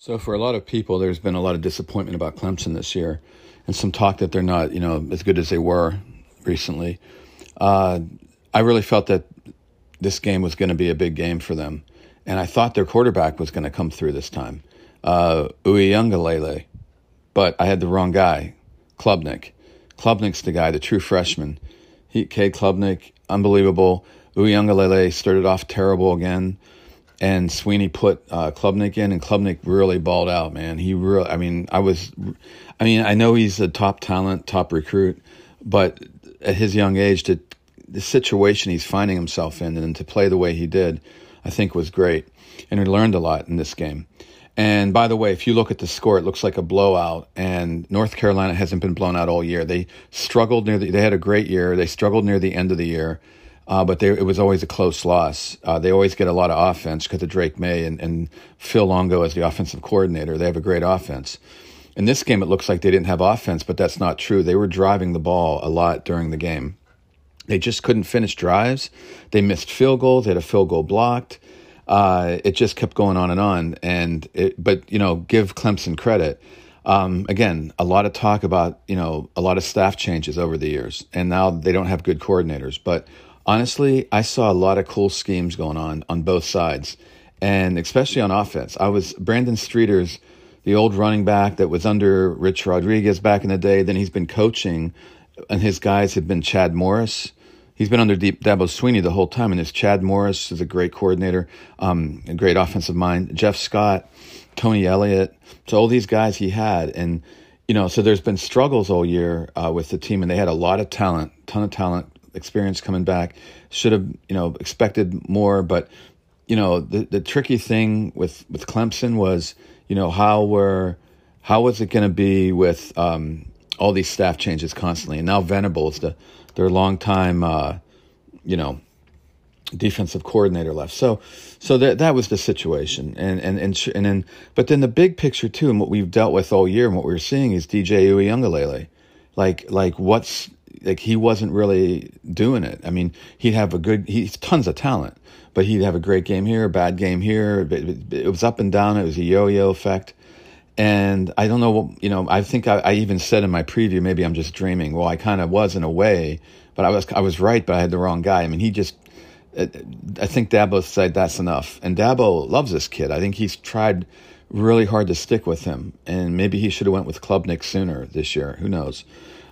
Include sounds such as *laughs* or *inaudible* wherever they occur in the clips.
So, for a lot of people, there's been a lot of disappointment about Clemson this year, and some talk that they're not, you know, as good as they were recently. Uh, I really felt that this game was going to be a big game for them, and I thought their quarterback was going to come through this time, uh, but I had the wrong guy, Klubnik. Klubnik's the guy, the true freshman. He, Cade Klubnik, unbelievable. Uiagalelei started off terrible again and Swinney put uh, Klubnik in, and Klubnik really balled out, man. He really, I mean, I was, I mean, I know he's a top talent, top recruit, but at his young age, to the situation he's finding himself in, and to play the way he did, I think was great, and he learned a lot in this game. And by the way, if you look at the score, it looks like a blowout. And North Carolina hasn't been blown out all year. They struggled near the, they had a great year. They struggled near the end of the year uh, but they, it was always a close loss. Uh, they always get a lot of offense because of Drake Maye and, and Phil Longo as the offensive coordinator. They have a great offense. In this game, it looks like they didn't have offense, but that's not true. They were driving the ball a lot during the game. They just couldn't finish drives. They missed field goals. They had a field goal blocked. Uh, it just kept going on and on. And it, but you know, give Clemson credit. Um, again, a lot of talk about you know a lot of staff changes over the years, and now they don't have good coordinators. But honestly, I saw a lot of cool schemes going on on both sides, and especially on offense. I was Brandon Streeter's the old running back that was under Rich Rodriguez back in the day. Then he's been coaching, and his guys have been Chad Morris. He's been under Deep Dabo Swinney the whole time, and this Chad Morris is a great coordinator, um, a great offensive mind. Jeff Scott, Tony Elliott, so all these guys he had, and you know, so there's been struggles all year uh, with the team, and they had a lot of talent, ton of talent experience coming back. Should have, you know, expected more, but you know, the the tricky thing with with Clemson was, you know, how were how was it going to be with um, all these staff changes constantly? And now Venables, the their longtime, uh, you know, defensive coordinator left. So, so that that was the situation, and and and and then, but then the big picture too, and what we've dealt with all year, and what we're seeing is DJ Uiagalelei, like like what's like he wasn't really doing it. I mean, he'd have a good, he's tons of talent, but he'd have a great game here, a bad game here. It, it was up and down. It was a yo-yo effect. And I don't know, you know, I think I, I, even said in my preview, maybe I'm just dreaming. Well, I kind of was in a way, but I was, I was right, but I had the wrong guy. I mean, he just, I think Dabo said that's enough. And Dabo loves this kid. I think he's tried really hard to stick with him. And maybe he should have went with Klubnik sooner this year. Who knows?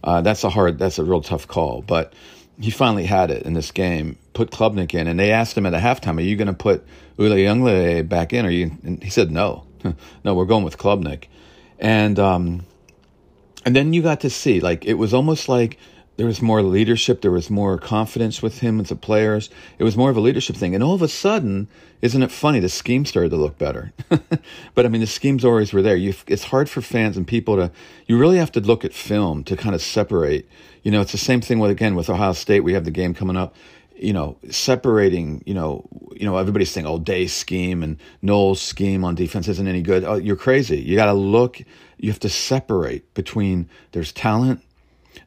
Uh, that's a hard, that's a real tough call. But he finally had it in this game. Put Klubnik in, and they asked him at a halftime, "Are you going to put Uiagalelei back in?" Or you? And he said, "No, *laughs* no, we're going with Klubnik." And um, and then you got to see, like, it was almost like there was more leadership, there was more confidence with him as the players. It was more of a leadership thing. And all of a sudden, isn't it funny? The scheme started to look better. *laughs* but I mean, the schemes always were there. You, it's hard for fans and people to, you really have to look at film to kind of separate. You know, it's the same thing with, again, with Ohio State. We have the game coming up. You know, separating, you know, you know, everybody's saying, oh, Day scheme and Knowles scheme on defense isn't any good. Oh, you're crazy. You got to look, you have to separate between there's talent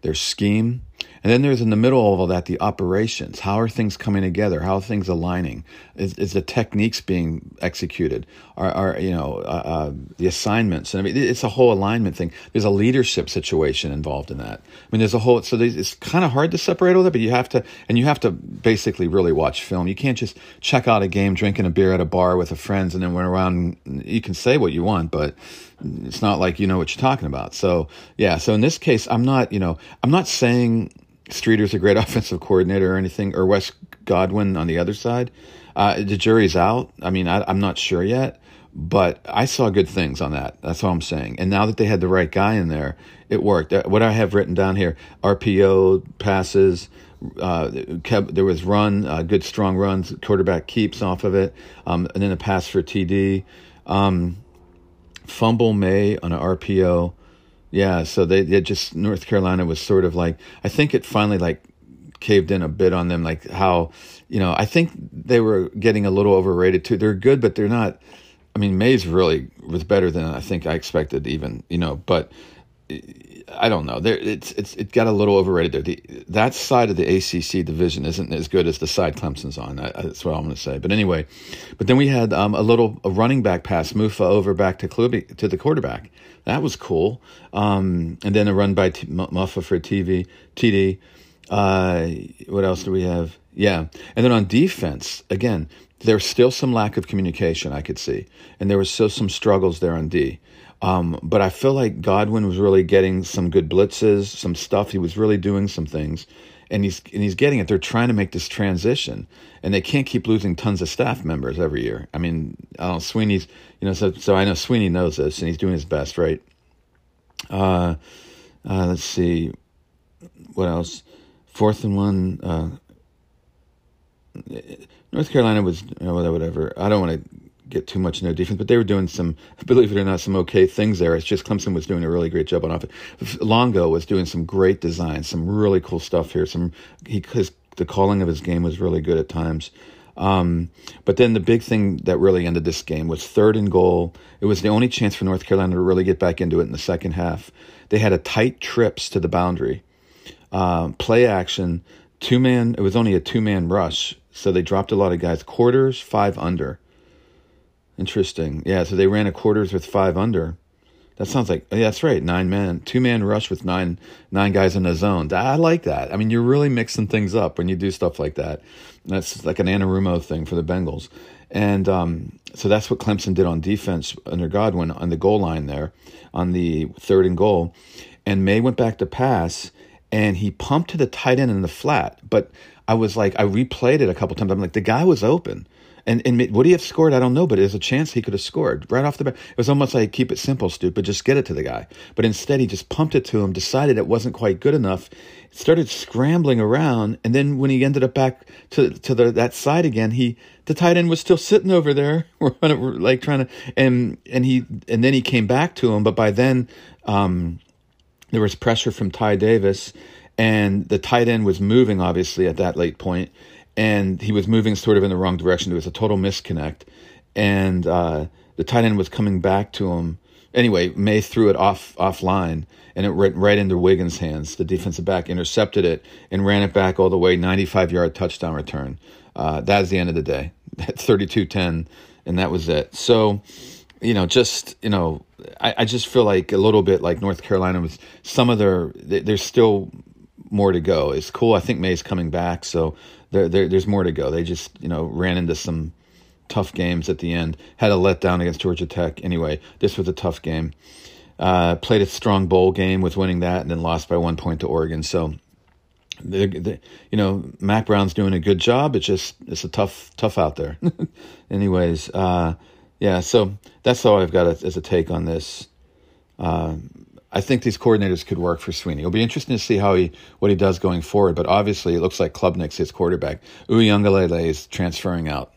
there's scheme, and then there's in the middle of all that the operations. How are things coming together? How are things aligning? Is, is the techniques being executed? Are, are you know uh, uh, the assignments? And I mean, it's a whole alignment thing. There's a leadership situation involved in that. I mean, there's a whole. So it's kind of hard to separate all that, but you have to, and you have to basically really watch film. You can't just check out a game, drinking a beer at a bar with a friends, and then went around. You can say what you want, but it's not like you know what you're talking about. So yeah. So in this case, I'm not. You know, I'm not saying Streeter's a great *laughs* offensive coordinator or anything, or Wes Goodwin on the other side. Uh, the jury's out. I mean, I, I'm not sure yet, but I saw good things on that. That's all I'm saying. And now that they had the right guy in there, it worked. Uh, what I have written down here: RPO passes. Uh, kept, there was run, uh, good strong runs. Quarterback keeps off of it, um, and then a pass for TD. Um, fumble Maye on an RPO. Yeah, so they, they just North Carolina was sort of like I think it finally like caved in a bit on them, like how you know I think they were getting a little overrated too. They're good, but they're not. I mean, Mays really was better than I think I expected, even you know. But I don't know. There, it's it's it got a little overrated there. The, that side of the ACC division isn't as good as the side Clemson's on. I, that's what I'm going to say. But anyway, but then we had um, a little a running back pass, Mafah over back to Klubi, to the quarterback. That was cool. Um, and then a run by T- Mafah for TV TD. Uh, what else do we have? Yeah, and then on defense again, there's still some lack of communication I could see, and there was still some struggles there on D. Um, but I feel like Goodwin was really getting some good blitzes, some stuff. He was really doing some things, and he's and he's getting it. They're trying to make this transition, and they can't keep losing tons of staff members every year. I mean, I know, Swinney's, you know, so so I know Swinney knows this, and he's doing his best, right? Uh, uh, let's see, what else? Fourth and one. Uh, North Carolina was you know, whatever. I don't want to get too much into defense, but they were doing some, believe it or not, some okay things there. It's just Clemson was doing a really great job on offense. Longo was doing some great designs, some really cool stuff here. Some he the calling of his game was really good at times. Um, but then the big thing that really ended this game was third and goal. It was the only chance for North Carolina to really get back into it in the second half. They had a tight trips to the boundary, um, play action, two man. It was only a two man rush, so they dropped a lot of guys. Quarters five under. Interesting. Yeah, so they ran a quarters with five under. That sounds like yeah, that's right. Nine man, two man rush with nine nine guys in the zone. I like that. I mean, you're really mixing things up when you do stuff like that. That's like an Anarumo thing for the Bengals, and um, so that's what Clemson did on defense under Goodwin on the goal line there, on the third and goal, and Maye went back to pass, and he pumped to the tight end in the flat. But I was like, I replayed it a couple times. I'm like, the guy was open. And, and would he have scored? I don't know, but there's a chance he could have scored right off the bat. It was almost like keep it simple, stupid, just get it to the guy. But instead, he just pumped it to him, decided it wasn't quite good enough, started scrambling around, and then when he ended up back to to the, that side again, he the tight end was still sitting over there, *laughs* like trying to, and and he and then he came back to him, but by then, um, there was pressure from Ty Davis, and the tight end was moving obviously at that late point and he was moving sort of in the wrong direction. There was a total misconnect, and uh, the tight end was coming back to him. Anyway, Maye threw it off offline, and it went right into Wiggins' hands. The defensive back intercepted it and ran it back all the way, 95 yard touchdown return. Uh, that was the end of the day. *laughs* 32 10, and that was it. So, you know, just, you know, I, I just feel like a little bit like North Carolina was some of their, there's still more to go. It's cool. I think Maye's coming back, so there, there, there's more to go. They just you know ran into some tough games at the end. Had a letdown against Georgia Tech. Anyway, this was a tough game. Uh, played a strong bowl game with winning that, and then lost by one point to Oregon. So, the, the, you know, Mack Brown's doing a good job. It's just it's a tough tough out there. *laughs* Anyways, uh, yeah. So that's all I've got as a take on this. Uh, I think these coordinators could work for Swinney. It'll be interesting to see how he what he does going forward. But obviously, it looks like Klubnik's his quarterback. Uiagalelei is transferring out.